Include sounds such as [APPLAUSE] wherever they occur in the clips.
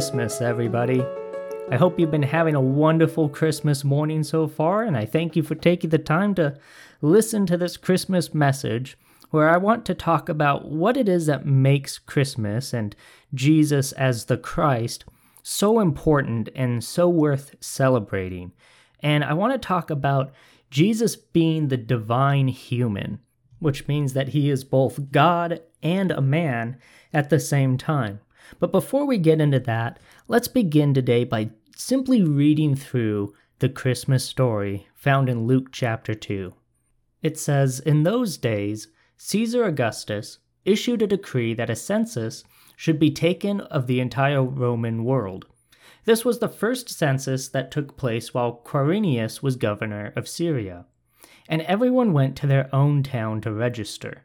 Christmas, everybody. I hope you've been having a wonderful Christmas morning so far, and I thank you for taking the time to listen to this Christmas message where I want to talk about what it is that makes Christmas and Jesus as the Christ so important and so worth celebrating. And I want to talk about Jesus being the divine human, which means that he is both God and a man at the same time. But before we get into that, let's begin today by simply reading through the Christmas story found in Luke chapter 2. It says, In those days, Caesar Augustus issued a decree that a census should be taken of the entire Roman world. This was the first census that took place while Quirinius was governor of Syria, and everyone went to their own town to register.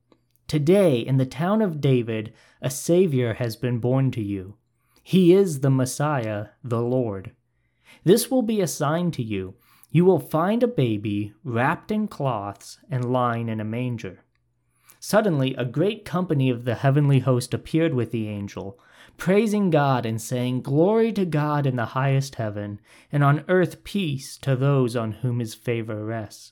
Today, in the town of David, a Savior has been born to you. He is the Messiah, the Lord. This will be a sign to you. You will find a baby wrapped in cloths and lying in a manger. Suddenly, a great company of the heavenly host appeared with the angel, praising God and saying, Glory to God in the highest heaven, and on earth peace to those on whom his favor rests.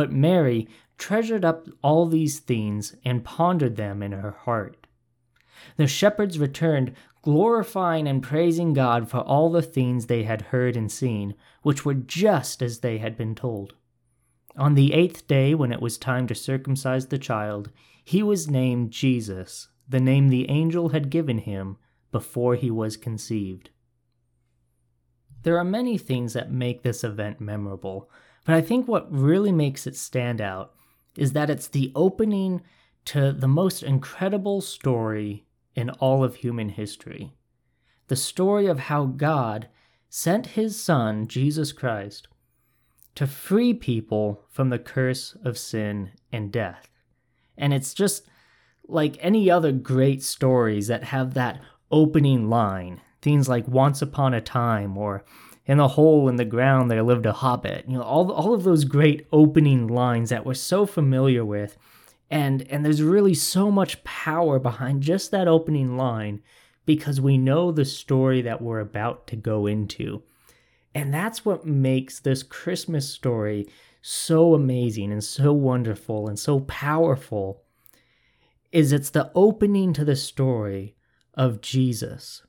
But Mary treasured up all these things and pondered them in her heart. The shepherds returned, glorifying and praising God for all the things they had heard and seen, which were just as they had been told. On the eighth day, when it was time to circumcise the child, he was named Jesus, the name the angel had given him before he was conceived. There are many things that make this event memorable, but I think what really makes it stand out is that it's the opening to the most incredible story in all of human history. The story of how God sent his Son, Jesus Christ, to free people from the curse of sin and death. And it's just like any other great stories that have that opening line. Things like Once Upon a Time or in the hole in the ground there lived a hobbit. You know, all all of those great opening lines that we're so familiar with. And and there's really so much power behind just that opening line because we know the story that we're about to go into. And that's what makes this Christmas story so amazing and so wonderful and so powerful is it's the opening to the story of Jesus.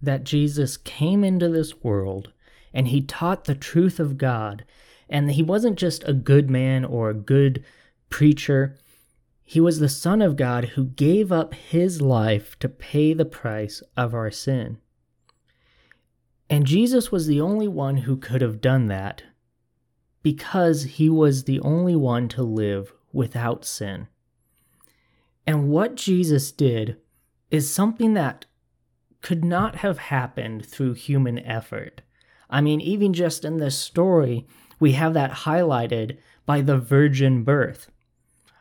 That Jesus came into this world and he taught the truth of God. And he wasn't just a good man or a good preacher, he was the Son of God who gave up his life to pay the price of our sin. And Jesus was the only one who could have done that because he was the only one to live without sin. And what Jesus did is something that could not have happened through human effort. I mean, even just in this story, we have that highlighted by the virgin birth.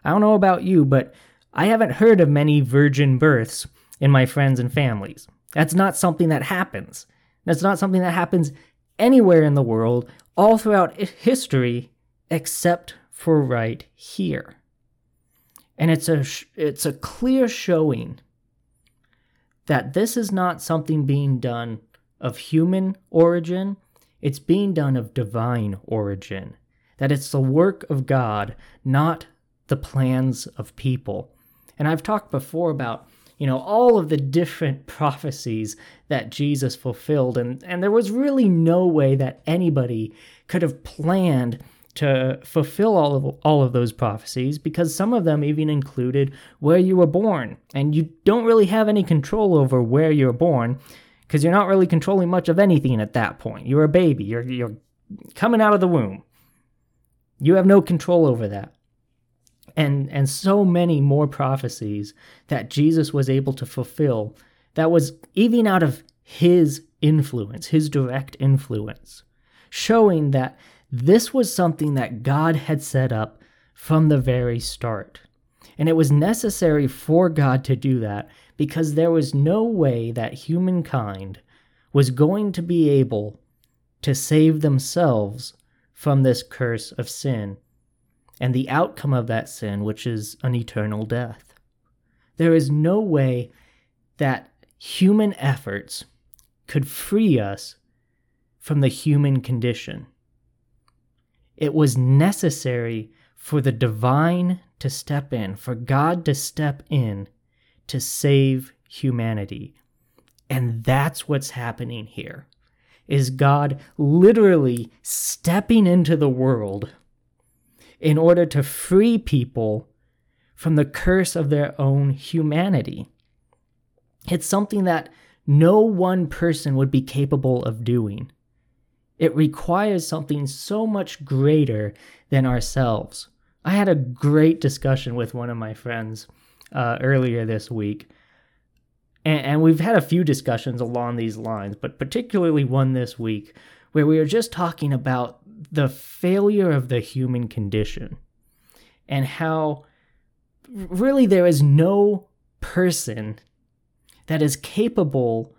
I don't know about you, but I haven't heard of many virgin births in my friends and families. That's not something that happens. That's not something that happens anywhere in the world, all throughout history, except for right here. And it's a it's a clear showing that this is not something being done of human origin, it's being done of divine origin. That it's the work of God, not the plans of people. And I've talked before about, you know, all of the different [LAUGHS] prophecies that Jesus fulfilled, and, and there was really no way that anybody could have planned to fulfill all of all of those prophecies because some of them even included where you were born. And you don't really have any control over where you're born because you're not really controlling much of anything at that point. You're a baby. You're you're coming out of the womb. You have no control over that. And and so many more prophecies that Jesus was able to fulfill that was even out of his influence his direct influence showing that this was something that God had set up from the very start. And it was necessary for God to do that because there was no way that humankind was going to be able to save themselves from this curse of sin and the outcome of that sin, which is an eternal death. There is no way that human efforts could free us from the human condition. It was necessary for the divine to step in, for God to step in to save humanity. And that's what's happening here. Is God literally stepping into the world in order to free people from the curse of their own humanity. It's something that no one person would be capable of doing. It requires something so much greater than ourselves. I had a great discussion with one of my friends uh, earlier this week, and, and we've had a few discussions along these lines, but particularly one this week where we were just talking about the failure of the human condition and how really there is no person that is capable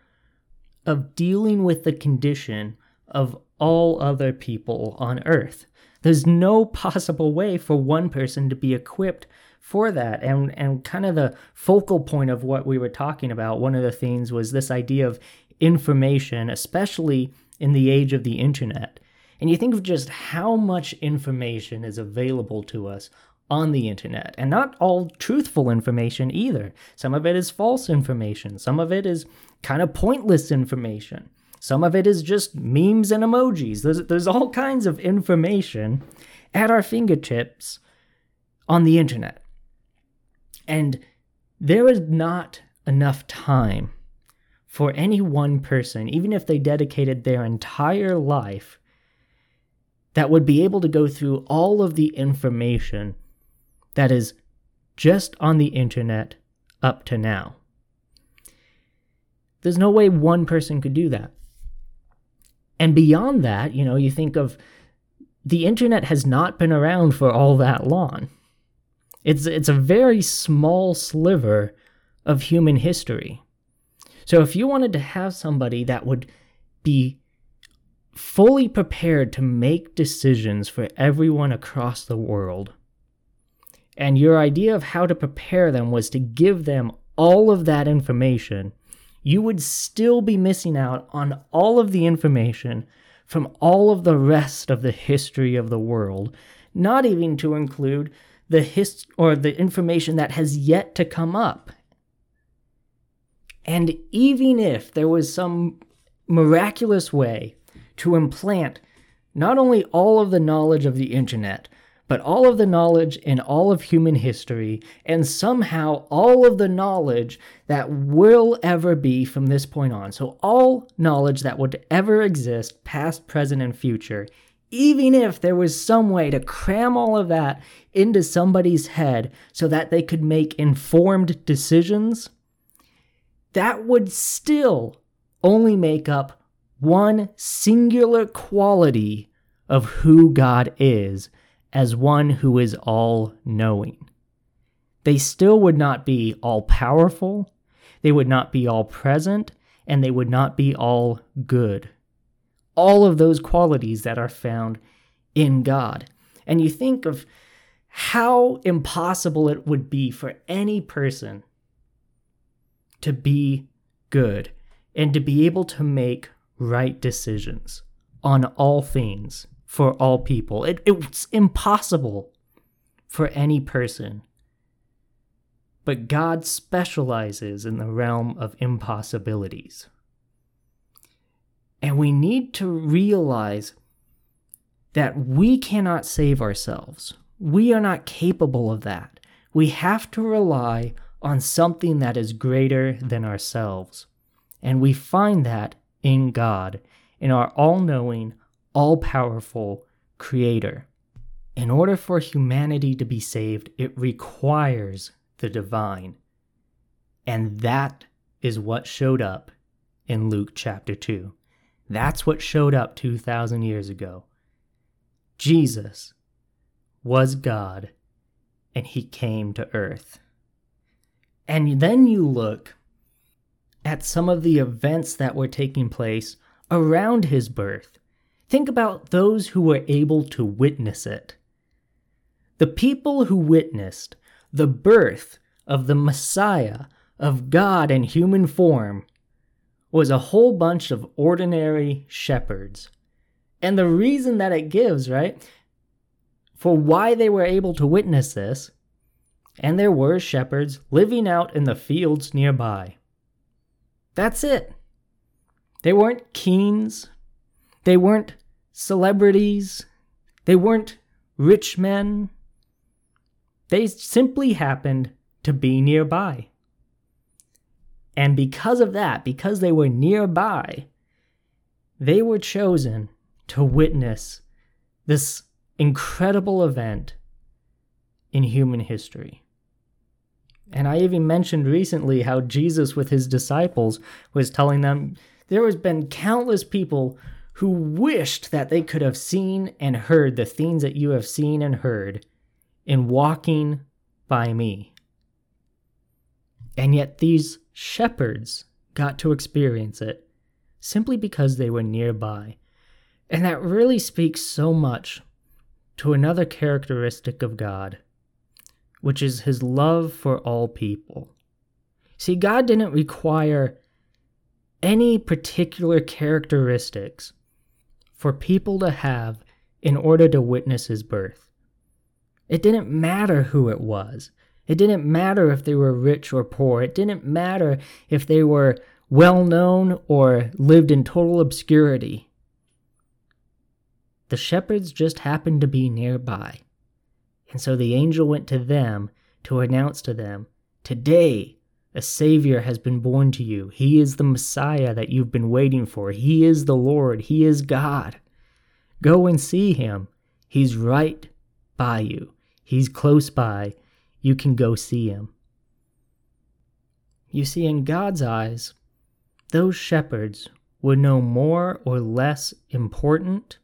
of dealing with the condition of all other people on earth. There's no possible way for one person to be equipped for that. And and kind of the focal point of what we were talking about, one of the things was this idea of information, especially in the age of the internet. And you think of just how much information is available to us on the internet, and not all truthful information either. Some of it is false information, some of it is kind of pointless information. Some of it is just memes and emojis. There's, there's all kinds of information at our fingertips on the internet. And there is not enough time for any one person, even if they dedicated their entire life, that would be able to go through all of the information that is just on the internet up to now. There's no way one person could do that. And beyond that, you know, you think of the internet has not been around for all that long. It's it's a very small sliver of human history. So if you wanted to have somebody that would be fully prepared to make decisions for everyone across the world, and your idea of how to prepare them was to give them all of that information you would still be missing out on all of the information from all of the rest of the history of the world, not even to include the hist or the information that has yet to come up. And even if there was some miraculous way to implant not only all of the knowledge of the internet, but all of the knowledge in all of human history, and somehow all of the knowledge that will ever be from this point on. So, all knowledge that would ever exist, past, present, and future, even if there was some way to cram all of that into somebody's head so that they could make informed decisions, that would still only make up one singular quality of who God is as one who is all knowing. They still would not be all powerful, they would not be all present, and they would not be all good. All of those qualities that are found in God. And you think of how impossible it would be for any person to be good and to be able to make right decisions on all things for all people. It, it's impossible for any person. But God specializes in the realm of impossibilities. And we need to realize that we cannot save ourselves. We are not capable of that. We have to rely on something that is greater than ourselves. And we find that in God, in our all knowing, all powerful Creator. In order for humanity to be saved, it requires the divine. And that is what showed up in Luke chapter 2. That's what showed up 2,000 years ago. Jesus was God, and he came to earth. And then you look at some of the events that were taking place around his birth. Think about those who were able to witness it. The people who witnessed the birth of the Messiah of God in human form was a whole bunch of ordinary shepherds. And the reason that it gives, right, for why they were able to witness this and there were shepherds living out in the fields nearby. That's it. They weren't kings, they weren't celebrities, they weren't rich men. They simply happened to be nearby. And because of that, because they were nearby, they were chosen to witness this incredible event in human history. And I even mentioned recently how Jesus, with his disciples, was telling them there has been countless people who wished that they could have seen and heard the things that you have seen and heard in walking by me. And yet these shepherds got to experience it simply because they were nearby. And that really speaks so much to another characteristic of God which is his love for all people. See, God didn't require any particular characteristics for people to have in order to witness his birth. It didn't matter who it was. It didn't matter if they were rich or poor. It didn't matter if they were well known or lived in total obscurity. The shepherds just happened to be nearby. And so the angel went to them to announce to them, Today a Savior has been born to you. He is the Messiah that you've been waiting for. He is the Lord. He is God. Go and see him. He's right by you, he's close by. You can go see him. You see, in God's eyes, those shepherds were no more or less important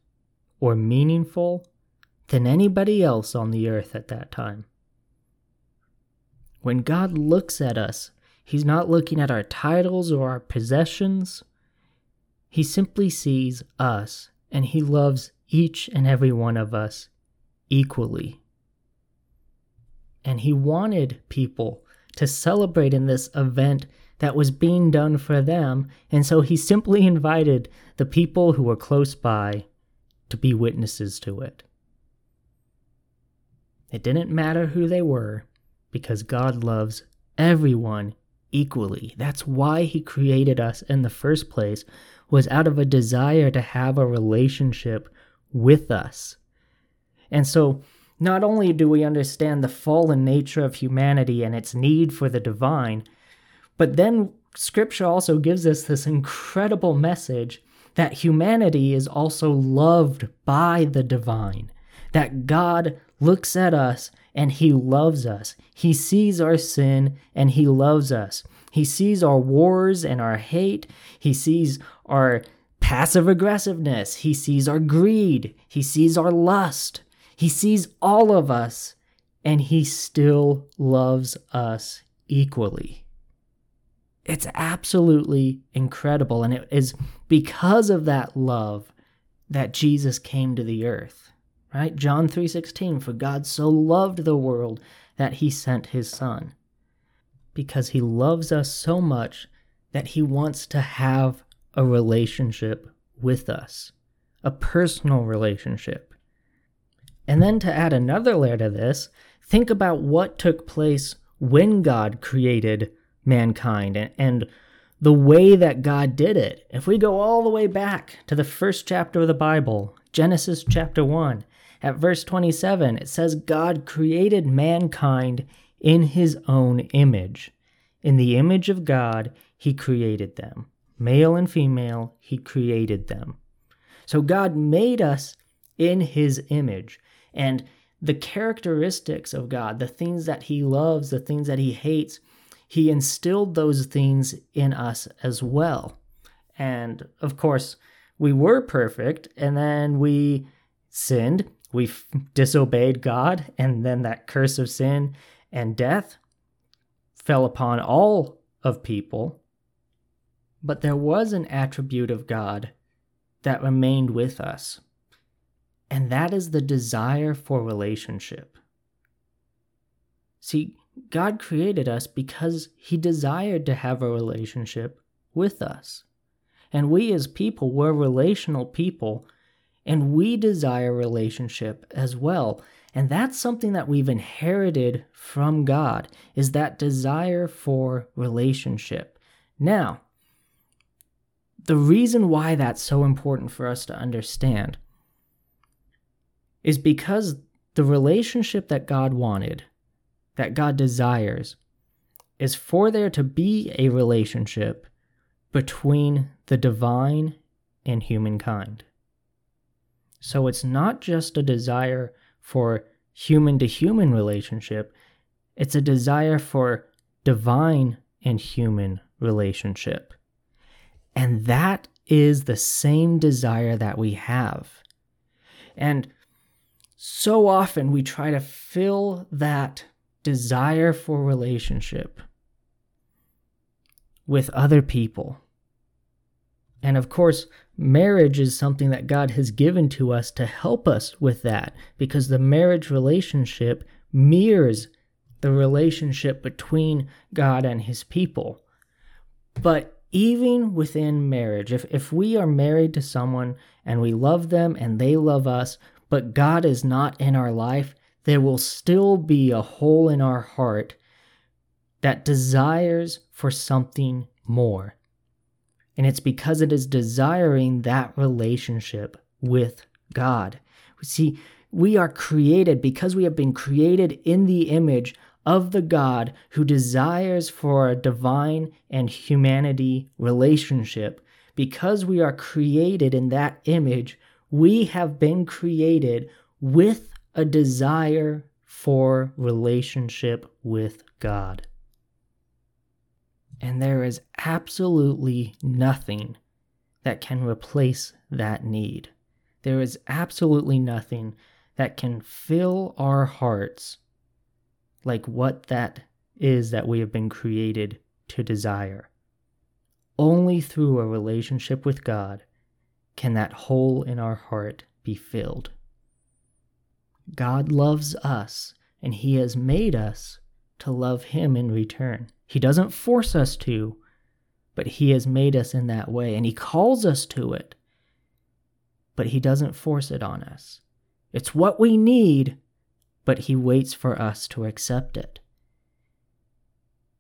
or meaningful than anybody else on the earth at that time. When God looks at us, He's not looking at our titles or our possessions. He simply sees us and He loves each and every one of us equally. And He wanted people to celebrate in this event that was being done for them, and so He simply invited the people who were close by to be witnesses to it. It didn't matter who they were because God loves everyone equally. That's why he created us in the first place was out of a desire to have a relationship with us. And so not only do we understand the fallen nature of humanity and its need for the divine, but then scripture also gives us this incredible message that humanity is also loved by the divine, that God looks at us and he loves us. He sees our sin and he loves us. He sees our wars and our hate. He sees our passive aggressiveness. He sees our greed. He sees our lust. He sees all of us and he still loves us equally. It's absolutely incredible. And it is because of that love that Jesus came to the earth right? John 3:16 for God so loved the world that he sent his son. Because he loves us so much that he wants to have a relationship with us, a personal relationship. And then to add another layer to this, think about what took place when God created mankind and, and the way that God did it. If we go all the way back to the first chapter of the Bible, Genesis chapter 1, at verse 27, it says, God created mankind in his own image. In the image of God, he created them. Male and female, he created them. So God made us in his image. And the characteristics of God, the things that he loves, the things that he hates, he instilled those things in us as well. And of course, we were perfect, and then we sinned, we disobeyed God, and then that curse of sin and death fell upon all of people. But there was an attribute of God that remained with us, and that is the desire for relationship. See, God created us because He desired to have a relationship with us. And we as people, we're relational people, and we desire relationship as well. And that's something that we've inherited from God, is that desire for relationship. Now, the reason why that's so important for us to understand is because the relationship that God wanted that God desires is for there to be a relationship between the divine and humankind. So it's not just a desire for human to human relationship, it's a desire for divine and human relationship. And that is the same desire that we have. And so often we try to fill that desire for relationship with other people. And of course, marriage is something that God has given to us to help us with that because the marriage relationship mirrors the relationship between God and his people. But even within marriage, if, if we are married to someone and we love them and they love us, but God is not in our life, there will still be a hole in our heart that desires for something more. And it's because it is desiring that relationship with God. See, we are created because we have been created in the image of the God who desires for a divine and humanity relationship. Because we are created in that image, we have been created with a desire for relationship with God. And there is absolutely nothing that can replace that need. There is absolutely nothing that can fill our hearts like what that is that we have been created to desire. Only through a relationship with God can that hole in our heart be filled. God loves us, and He has made us to love Him in return. He doesn't force us to, but He has made us in that way, and He calls us to it, but He doesn't force it on us. It's what we need, but He waits for us to accept it.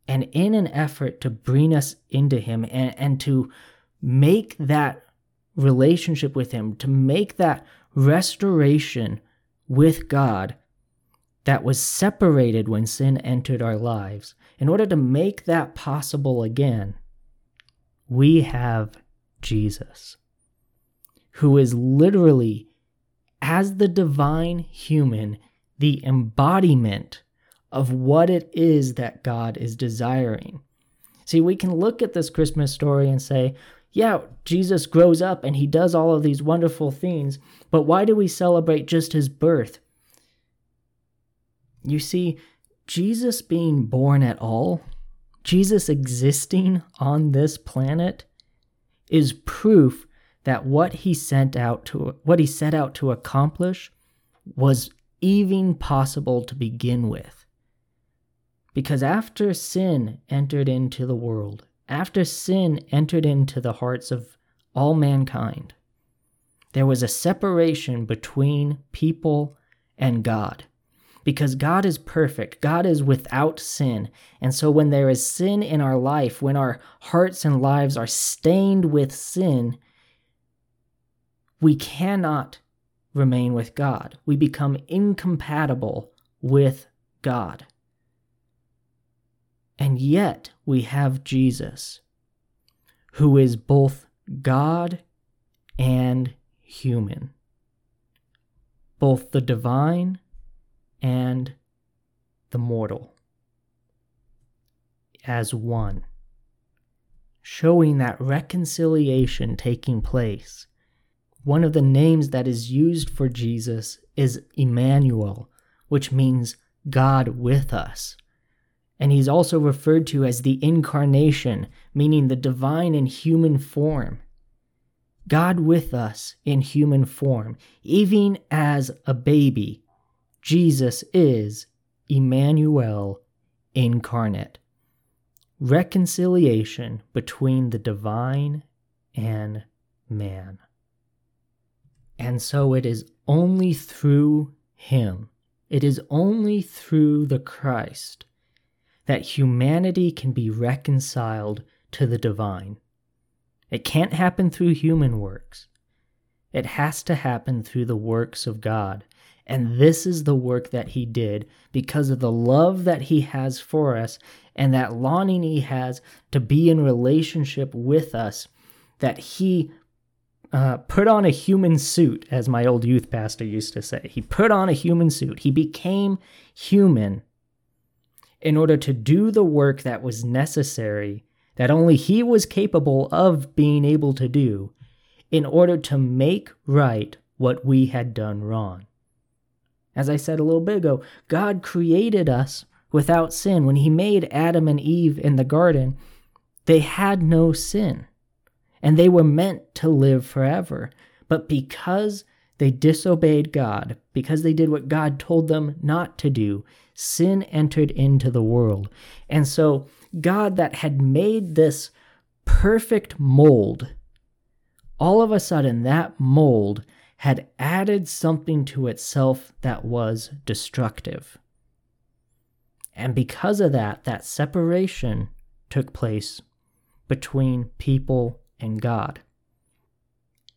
And in an effort to bring us into Him and, and to make that relationship with Him, to make that restoration with God that was separated when sin entered our lives, in order to make that possible again, we have Jesus, who is literally, as the divine human, the embodiment of what it is that God is desiring. See, we can look at this Christmas story and say, yeah, Jesus grows up and he does all of these wonderful things, but why do we celebrate just his birth? You see, Jesus being born at all, Jesus existing on this planet, is proof that what he sent out to what he set out to accomplish was even possible to begin with. Because after sin entered into the world, after sin entered into the hearts of all mankind, there was a separation between people and God. Because God is perfect, God is without sin. And so when there is sin in our life, when our hearts and lives are stained with sin, we cannot remain with God. We become incompatible with God. And yet we have Jesus, who is both God and human, both the divine and the mortal, as one, showing that reconciliation taking place. One of the names that is used for Jesus is Emmanuel, which means God with us and he's also referred to as the incarnation, meaning the divine in human form. God with us in human form, even as a baby, Jesus is Emmanuel incarnate. Reconciliation between the divine and man. And so it is only through him, it is only through the Christ that humanity can be reconciled to the divine. It can't happen through human works. It has to happen through the works of God. And this is the work that He did because of the love that He has for us and that longing He has to be in relationship with us, that He uh, put on a human suit, as my old youth pastor used to say. He put on a human suit. He became human in order to do the work that was necessary, that only he was capable of being able to do, in order to make right what we had done wrong. As I said a little bit ago, God created us without sin. When he made Adam and Eve in the garden, they had no sin, and they were meant to live forever. But because they disobeyed God, because they did what God told them not to do, sin entered into the world. And so, God, that had made this perfect mold, all of a sudden, that mold had added something to itself that was destructive. And because of that, that separation took place between people and God.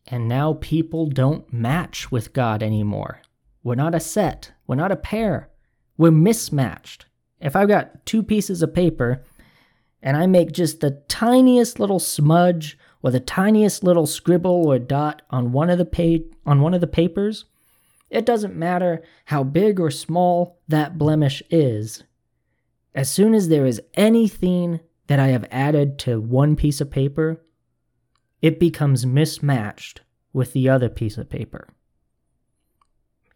And now people don't match with God anymore. We're not a set, we're not a pair, we're mismatched. If I've got two pieces of paper and I make just the tiniest little smudge or the tiniest little scribble or dot on one of the pa- on one of the papers, it doesn't matter how big or small that blemish is. As soon as there is anything that I have added to one piece of paper, it becomes mismatched with the other piece of paper.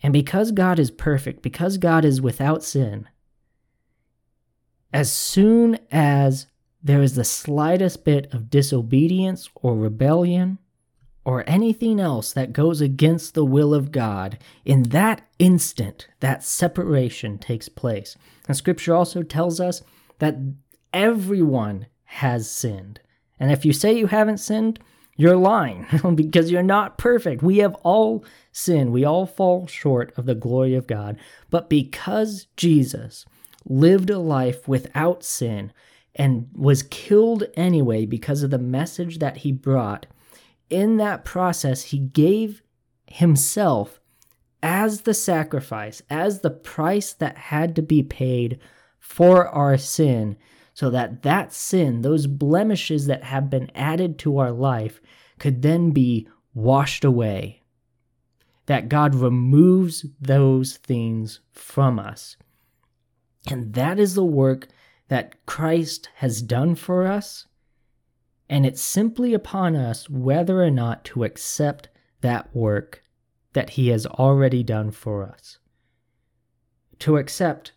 And because God is perfect, because God is without sin, as soon as there is the slightest bit of disobedience or rebellion or anything else that goes against the will of God, in that instant, that separation takes place. And scripture also tells us that everyone has sinned. And if you say you haven't sinned, you're lying [LAUGHS] because you're not perfect. We have all sinned. We all fall short of the glory of God. But because Jesus lived a life without sin and was killed anyway because of the message that he brought, in that process, he gave himself as the sacrifice, as the price that had to be paid for our sin so that that sin, those blemishes that have been added to our life, could then be washed away. That God removes those things from us. And that is the work that Christ has done for us. And it's simply upon us whether or not to accept that work that He has already done for us. To accept,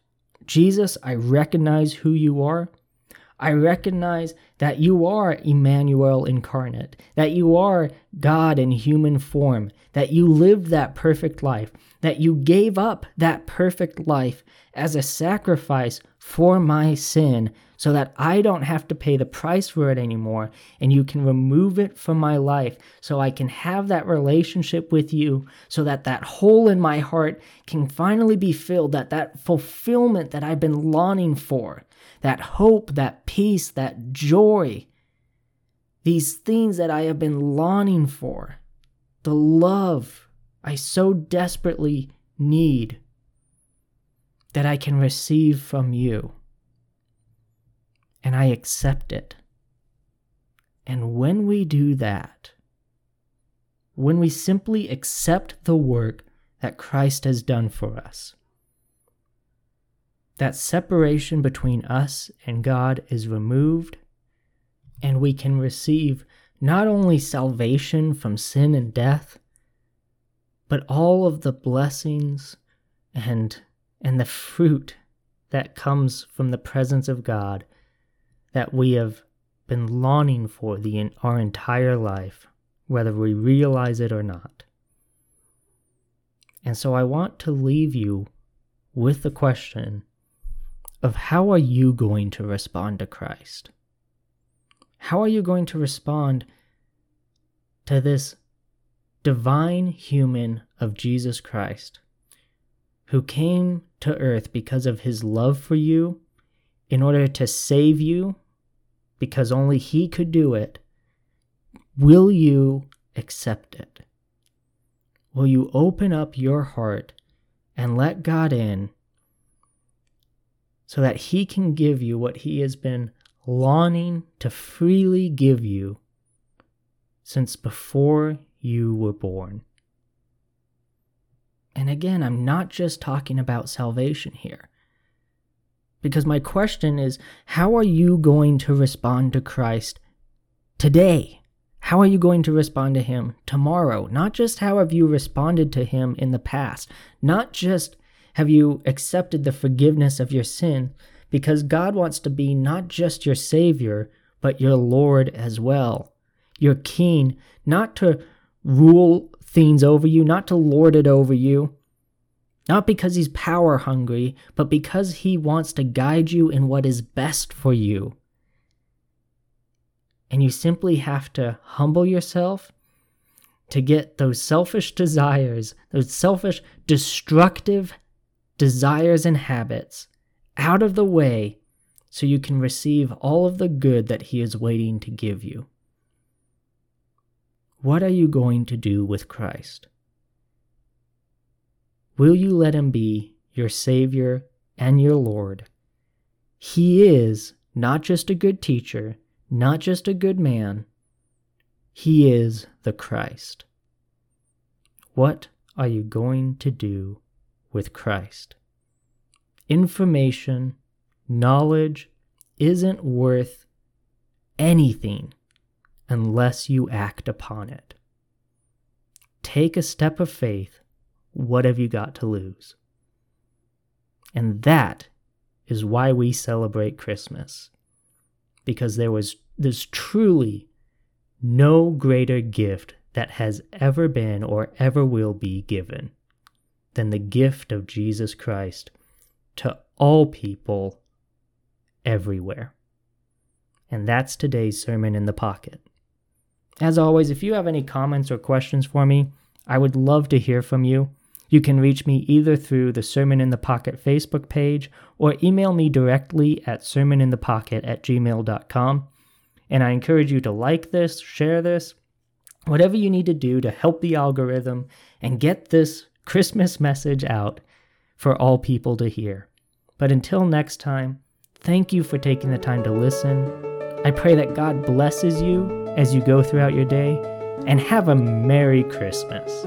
Jesus, I recognize who you are. I recognize that you are Emmanuel incarnate, that you are God in human form, that you lived that perfect life, that you gave up that perfect life as a sacrifice for my sin so that I don't have to pay the price for it anymore and you can remove it from my life so I can have that relationship with you so that that hole in my heart can finally be filled that that fulfillment that I've been longing for that hope that peace that joy. These things that I have been longing for the love I so desperately need that I can receive from you and I accept it. And when we do that, when we simply accept the work that Christ has done for us, that separation between us and God is removed, and we can receive not only salvation from sin and death, but all of the blessings and, and the fruit that comes from the presence of God that we have been longing for the, our entire life, whether we realize it or not. And so I want to leave you with the question of how are you going to respond to Christ? How are you going to respond to this divine human of Jesus Christ who came to earth because of his love for you in order to save you because only He could do it, will you accept it? Will you open up your heart and let God in so that He can give you what He has been longing to freely give you since before you were born? And again, I'm not just talking about salvation here. Because my question is how are you going to respond to Christ today? How are you going to respond to Him tomorrow? Not just how have you responded to Him in the past, not just have you accepted the forgiveness of your sin, because God wants to be not just your Savior, but your Lord as well. Your King, not to rule things over you, not to lord it over you, not because he's power hungry, but because he wants to guide you in what is best for you. And you simply have to humble yourself to get those selfish desires, those selfish, destructive desires and habits out of the way so you can receive all of the good that He is waiting to give you. What are you going to do with Christ? Will you let him be your Savior and your Lord? He is not just a good teacher, not just a good man, he is the Christ. What are you going to do with Christ? Information, knowledge isn't worth anything unless you act upon it. Take a step of faith what have you got to lose? And that is why we celebrate Christmas. Because there was there's truly no greater gift that has ever been or ever will be given than the gift of Jesus Christ to all people everywhere. And that's today's Sermon in the Pocket. As always, if you have any comments or questions for me, I would love to hear from you. You can reach me either through the Sermon in the Pocket Facebook page or email me directly at sermoninthepocket at gmail.com. And I encourage you to like this, share this, whatever you need to do to help the algorithm and get this Christmas message out for all people to hear. But until next time, thank you for taking the time to listen. I pray that God blesses you as you go throughout your day, and have a Merry Christmas.